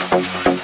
Música